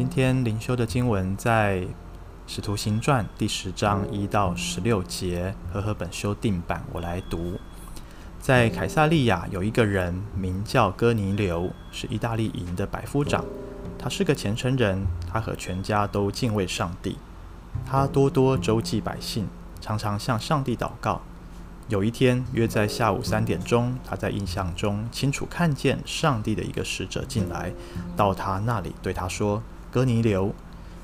今天灵修的经文在《使徒行传》第十章一到十六节，和合本修订版，我来读。在凯撒利亚有一个人名叫哥尼流，是意大利营的百夫长。他是个虔诚人，他和全家都敬畏上帝。他多多周济百姓，常常向上帝祷告。有一天，约在下午三点钟，他在印象中清楚看见上帝的一个使者进来，到他那里对他说：“哥尼流。”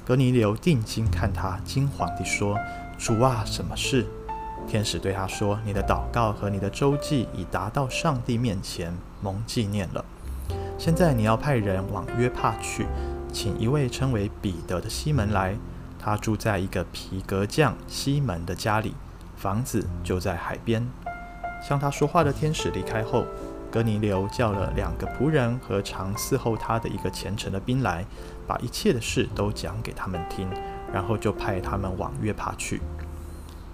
哥尼流定睛看他，惊惶地说：“主啊，什么事？”天使对他说：“你的祷告和你的周记已达到上帝面前，蒙纪念了。现在你要派人往约帕去，请一位称为彼得的西门来。他住在一个皮革匠西门的家里，房子就在海边。”向他说话的天使离开后，哥尼流叫了两个仆人和常伺候他的一个虔诚的兵来，把一切的事都讲给他们听，然后就派他们往约帕去。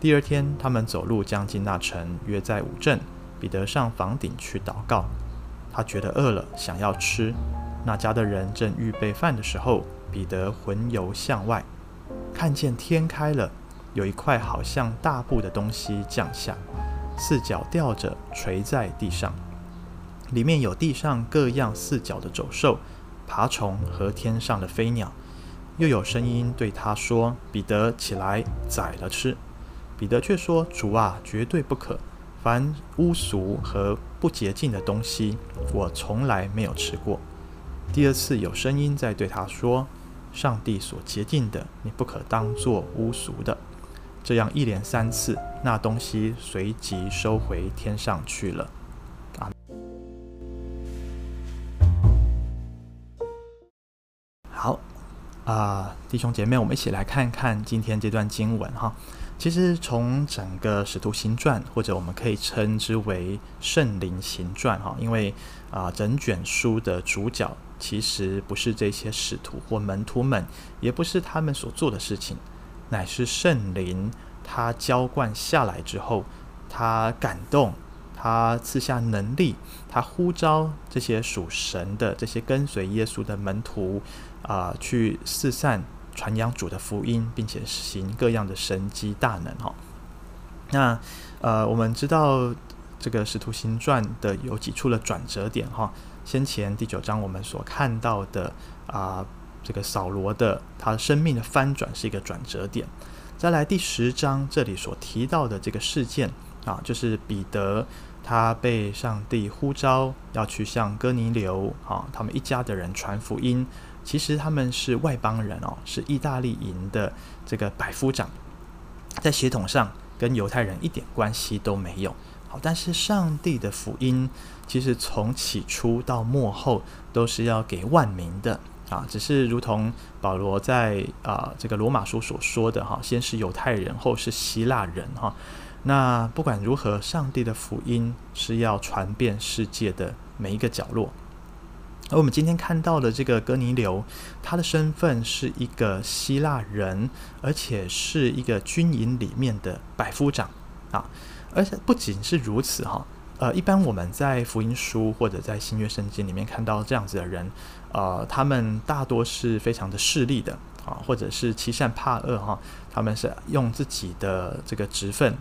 第二天，他们走路将近那城，约在午正。彼得上房顶去祷告，他觉得饿了，想要吃。那家的人正预备饭的时候，彼得魂游向外，看见天开了，有一块好像大布的东西降下，四角吊着垂在地上，里面有地上各样四脚的走兽、爬虫和天上的飞鸟。又有声音对他说：“彼得，起来，宰了吃。”彼得却说：“主啊，绝对不可！凡污俗和不洁净的东西，我从来没有吃过。”第二次有声音在对他说：“上帝所洁净的，你不可当作污俗的。”这样一连三次，那东西随即收回天上去了。啊，弟兄姐妹，我们一起来看看今天这段经文哈。其实从整个《使徒行传》，或者我们可以称之为《圣灵行传》哈，因为啊，整卷书的主角其实不是这些使徒或门徒们，也不是他们所做的事情，乃是圣灵他浇灌下来之后，他感动，他赐下能力，他呼召这些属神的这些跟随耶稣的门徒啊，去四散。传扬主的福音，并且行各样的神迹大能哈。那呃，我们知道这个《使徒行传》的有几处的转折点哈。先前第九章我们所看到的啊、这个扫罗的他生命的翻转是一个转折点。再来第十章这里所提到的这个事件啊，就是彼得他被上帝呼召要去向哥尼流啊，他们一家的人传福音。其实他们是外邦人哦，是意大利营的这个百夫长，在血统上跟犹太人一点关系都没有。好，但是上帝的福音其实从起初到末后都是要给万民的啊，只是如同保罗在啊这个罗马书所说的哈，先是犹太人，后是希腊人哈。那不管如何，上帝的福音是要传遍世界的每一个角落。而我们今天看到的这个哥尼流，他的身份是一个希腊人，而且是一个军营里面的百夫长啊。而且不仅是如此哈，呃，一般我们在福音书或者在新约圣经里面看到这样子的人，呃，他们大多是非常的势利的啊，或者是欺善怕恶哈，他们是用自己的这个职分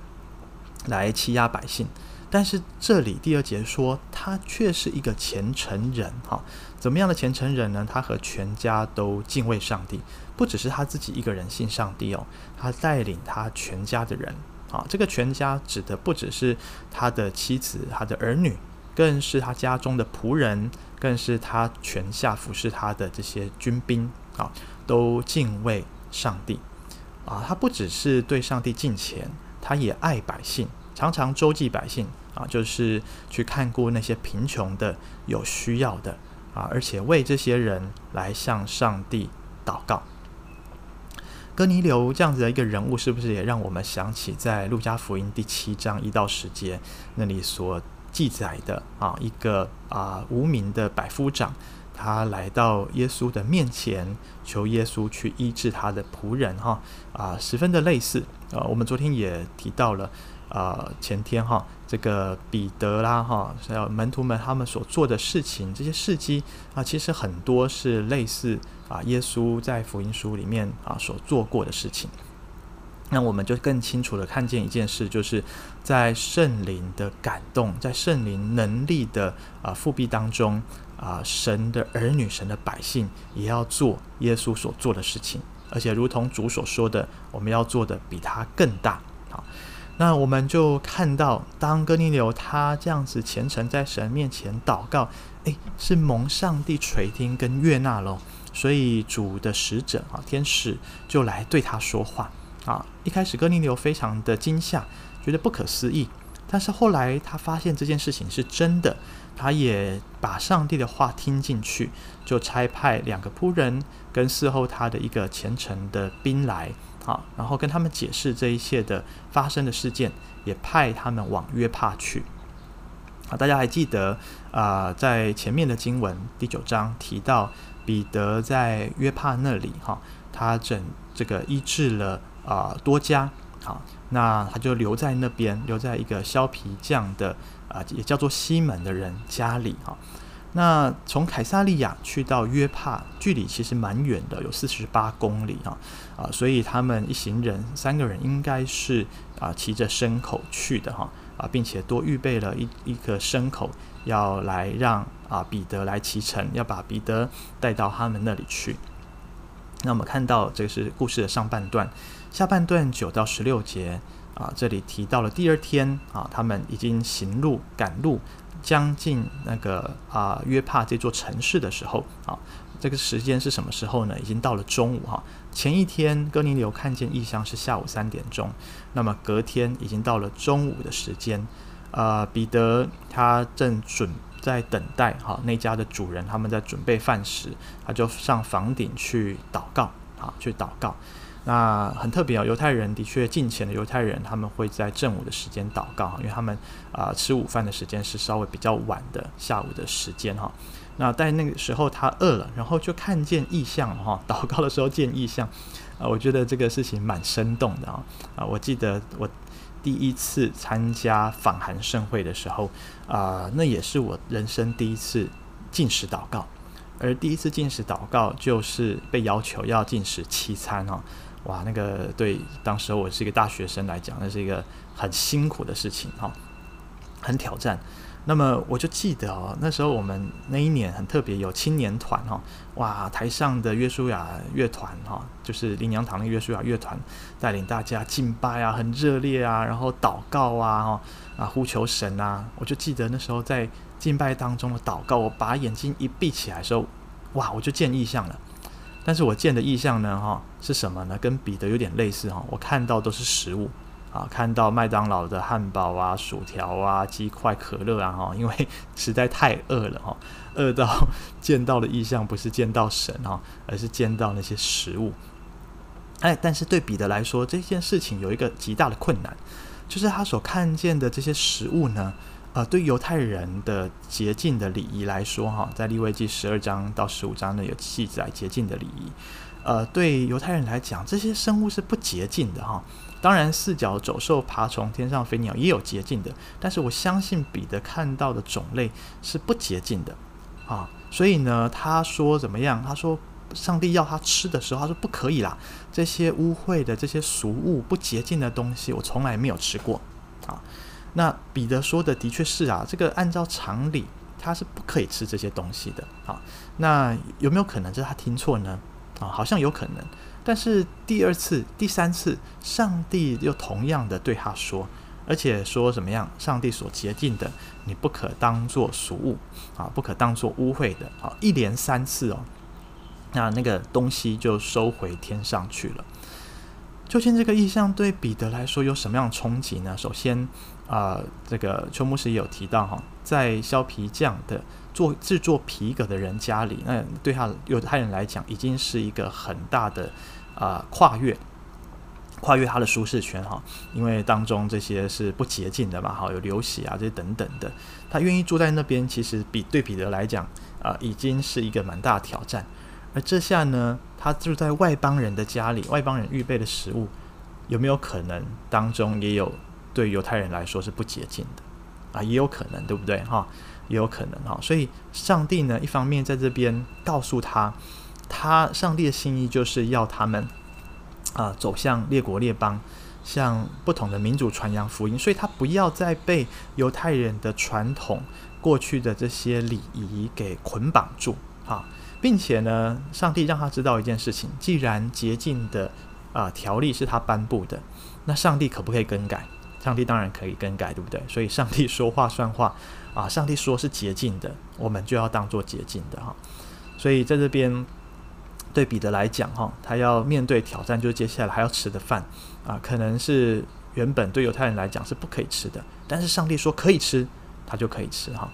来欺压百姓。但是这里第二节说，他却是一个虔诚人，哈，怎么样的虔诚人呢？他和全家都敬畏上帝，不只是他自己一个人信上帝哦，他带领他全家的人，啊，这个全家指的不只是他的妻子、他的儿女，更是他家中的仆人，更是他权下服侍他的这些军兵，啊，都敬畏上帝，啊，他不只是对上帝敬虔，他也爱百姓，常常周济百姓。啊，就是去看顾那些贫穷的、有需要的啊，而且为这些人来向上帝祷告。哥尼流这样子的一个人物，是不是也让我们想起在路加福音第七章一到十节那里所记载的啊，一个啊无名的百夫长，他来到耶稣的面前，求耶稣去医治他的仆人哈啊，十分的类似啊。我们昨天也提到了。啊，前天哈，这个彼得啦哈，还有门徒们他们所做的事情，这些事迹啊，其实很多是类似啊耶稣在福音书里面啊所做过的事情。那我们就更清楚地看见一件事，就是在圣灵的感动，在圣灵能力的啊复辟当中啊，神的儿女、神的百姓也要做耶稣所做的事情，而且如同主所说的，我们要做的比他更大。好，那我们就看到，当哥尼流他这样子虔诚在神面前祷告，诶，是蒙上帝垂听跟悦纳喽。所以主的使者啊，天使就来对他说话。啊，一开始哥尼流非常的惊吓，觉得不可思议。但是后来他发现这件事情是真的，他也把上帝的话听进去，就差派两个仆人跟伺候他的一个虔诚的兵来，啊，然后跟他们解释这一切的发生的事件，也派他们往约帕去。啊，大家还记得啊，在前面的经文第九章提到彼得在约帕那里，哈，他整这个医治了。啊、多加好，那他就留在那边，留在一个削皮匠的啊、也叫做西门的人家里哈。那从凯撒利亚去到约帕，距离其实蛮远的，有四十八公里啊啊，所以他们一行人三个人应该是啊骑着牲口去的哈啊，并且多预备了一一个牲口，要来让啊彼得来骑乘，要把彼得带到他们那里去。那我们看到这个是故事的上半段。下半段九到十六节啊，这里提到了第二天啊，他们已经行路赶路，将近那个啊约帕这座城市的时候啊，这个时间是什么时候呢？已经到了中午哈、前一天哥尼流看见异象是下午三点钟，那么隔天已经到了中午的时间，啊，彼得他正准在等待哈、那家的主人他们在准备饭食，他就上房顶去祷告啊，去祷告。那很特别啊、哦，犹太人的确近前的犹太人，他们会在正午的时间祷告，因为他们啊、吃午饭的时间是稍微比较晚的下午的时间哈。那在那个时候他饿了，然后就看见异象哈，祷告的时候见异象啊，我觉得这个事情蛮生动的啊啊！我记得我第一次参加访韩盛会的时候啊，那也是我人生第一次进食祷告，而第一次进食祷告就是被要求要进食七餐哦。哇，那个对当时我是一个大学生来讲，那是一个很辛苦的事情哈，很挑战。那么我就记得哦，那时候我们那一年很特别，有青年团哈，哇，台上的约书亚乐团哈，就是灵粮堂的约书亚乐团带领大家敬拜啊，很热烈啊，然后祷告啊，哈啊呼求神啊。我就记得那时候在敬拜当中的祷告，我把眼睛一闭起来的时候，哇，我就见异象了。但是我见的异象呢，哈，是什么呢？跟彼得有点类似哈。我看到都是食物啊，看到麦当劳的汉堡啊、薯条啊、鸡块、可乐啊，哈，因为实在太饿了哈，饿到见到的异象不是见到神哈，而是见到那些食物。哎，但是对彼得来说，这件事情有一个极大的困难，就是他所看见的这些食物呢。呃，对犹太人的洁净的礼仪来说，哈，在利未记十二章到十五章呢有记载洁净的礼仪。呃，对犹太人来讲，这些生物是不洁净的，哈。当然，四脚走兽、爬虫、天上飞鸟也有洁净的，但是我相信彼得看到的种类是不洁净的，啊，所以呢，他说怎么样？他说，上帝要他吃的时候，他说不可以啦，这些污秽的、这些俗物、不洁净的东西，我从来没有吃过，啊。那彼得说的的确是啊，这个按照常理他是不可以吃这些东西的啊。那有没有可能是他听错呢？啊，好像有可能。但是第二次、第三次，上帝又同样的对他说，而且说怎么样？上帝所洁净的，你不可当作俗物啊，不可当作污秽的啊，一连三次哦。那那个东西就收回天上去了。究竟这个意象对彼得来说有什么样的冲击呢？首先。啊、这个邱牧师也有提到哈，在削皮匠的做制作皮革的人家里，那对他犹太人来讲，已经是一个很大的啊、跨越，跨越他的舒适圈哈，因为当中这些是不洁净的嘛，哈，有流血啊这些等等的，他愿意住在那边，其实比对彼得来讲啊、已经是一个蛮大的挑战。而这下呢，他住在外邦人的家里，外邦人预备的食物，有没有可能当中也有？对犹太人来说是不洁净的啊，也有可能，对不对哈？也有可能哈。所以上帝呢，一方面在这边告诉他，他上帝的心意就是要他们啊、走向列国列邦，向不同的民族传扬福音，所以他不要再被犹太人的传统过去的这些礼仪给捆绑住啊，并且呢，上帝让他知道一件事情：既然洁净的啊、条例是他颁布的，那上帝可不可以更改？上帝当然可以更改，对不对？所以上帝说话算话啊，上帝说是洁净的，我们就要当做洁净的哈。所以在这边对彼得来讲哈，他要面对挑战，就是接下来还要吃的饭啊，可能是原本对犹太人来讲是不可以吃的，但是上帝说可以吃，他就可以吃哈。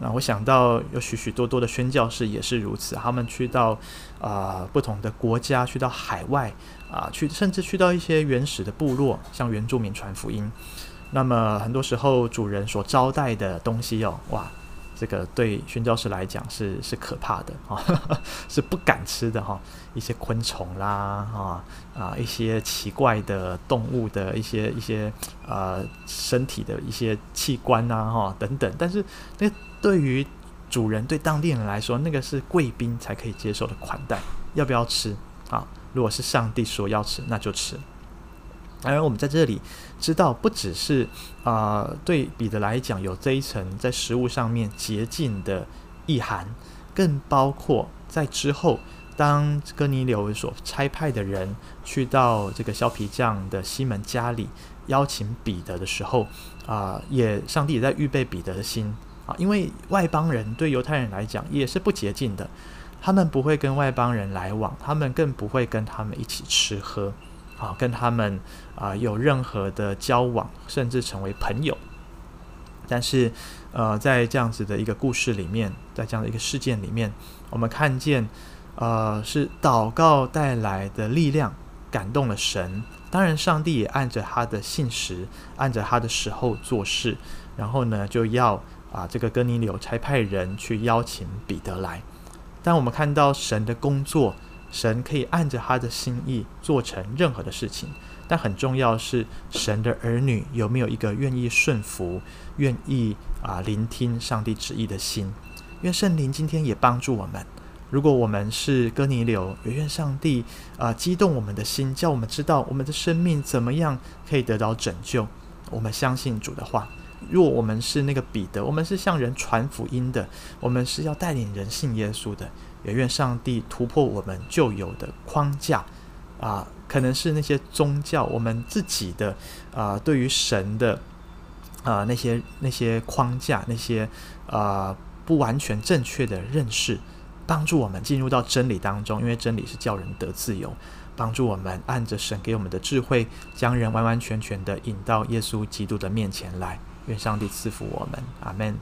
那我想到有许许多多的宣教士也是如此，他们去到啊、不同的国家，去到海外啊，去甚至去到一些原始的部落，向原住民传福音。那么很多时候主人所招待的东西哦，哇，这个对宣教士来讲是是可怕的 啊，是不敢吃的哈，一些昆虫啦啊啊，一些奇怪的动物的一些一些呃身体的一些器官呐哈等等，但是那。对于主人，对当地人来说，那个是贵宾才可以接受的款待，要不要吃啊？如果是上帝说要吃，那就吃。而我们在这里知道，不只是啊、对彼得来讲有这一层在食物上面洁净的意涵，更包括在之后，当哥尼流所差派的人去到这个削皮匠的西门家里邀请彼得的时候啊、也上帝也在预备彼得的心。啊，因为外邦人对犹太人来讲也是不洁净的，他们不会跟外邦人来往，他们更不会跟他们一起吃喝，啊，跟他们啊有任何的交往，甚至成为朋友。但是，呃，在这样子的一个故事里面，在这样的一个事件里面，我们看见，呃，是祷告带来的力量感动了神。当然，上帝也按着他的信实，按着他的时候做事，然后呢，就要。啊，这个哥尼流差派人去邀请彼得来，但我们看到神的工作，神可以按着他的心意做成任何的事情。但很重要是神的儿女有没有一个愿意顺服、愿意啊聆听上帝旨意的心。愿圣灵今天也帮助我们。如果我们是哥尼流，也愿上帝啊激动我们的心，叫我们知道我们的生命怎么样可以得到拯救。我们相信主的话。若我们是那个彼得，我们是向人传福音的，我们是要带领人信耶稣的。也愿上帝突破我们旧有的框架啊，可能是那些宗教，我们自己的啊，对于神的啊那些那些框架，那些啊不完全正确的认识，帮助我们进入到真理当中，因为真理是叫人得自由，帮助我们按着神给我们的智慧，将人完完全全的引到耶稣基督的面前来。愿上帝赐福我们，阿门。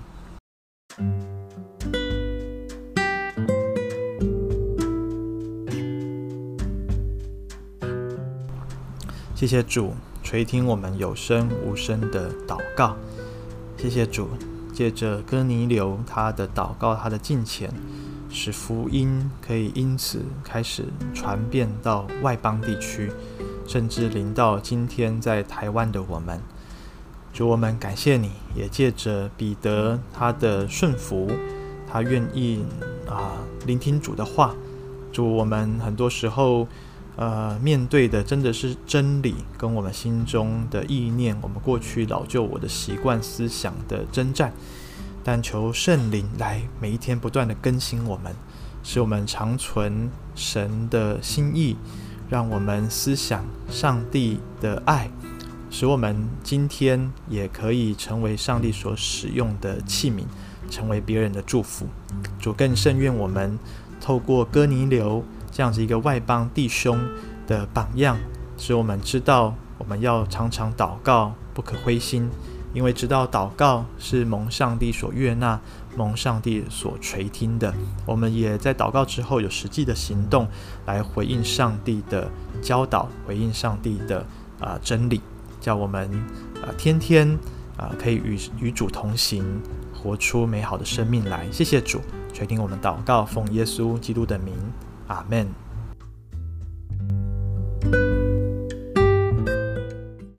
谢谢主垂听我们有声无声的祷告，谢谢主借着哥尼流他的祷告，他的敬虔，使福音可以因此开始传遍到外邦地区，甚至临到今天在台湾的我们。主，我们感谢你，也借着彼得他的顺服，他愿意啊聆听主的话。主，我们很多时候呃面对的真的是真理，跟我们心中的意念，我们过去老旧我的习惯思想的征战。但求圣灵来每一天不断的更新我们，使我们长存神的心意，让我们思想上帝的爱。使我们今天也可以成为上帝所使用的器皿，成为别人的祝福。主更甚愿我们透过哥尼流这样子一个外邦弟兄的榜样，使我们知道我们要常常祷告，不可灰心，因为知道祷告是蒙上帝所悦纳、蒙上帝所垂听的。我们也在祷告之后有实际的行动来回应上帝的教导，回应上帝的啊、真理。叫我们啊、天天啊、可以与与主同行，活出美好的生命来。谢谢主，垂听我们祷告，奉耶稣基督的名，阿门。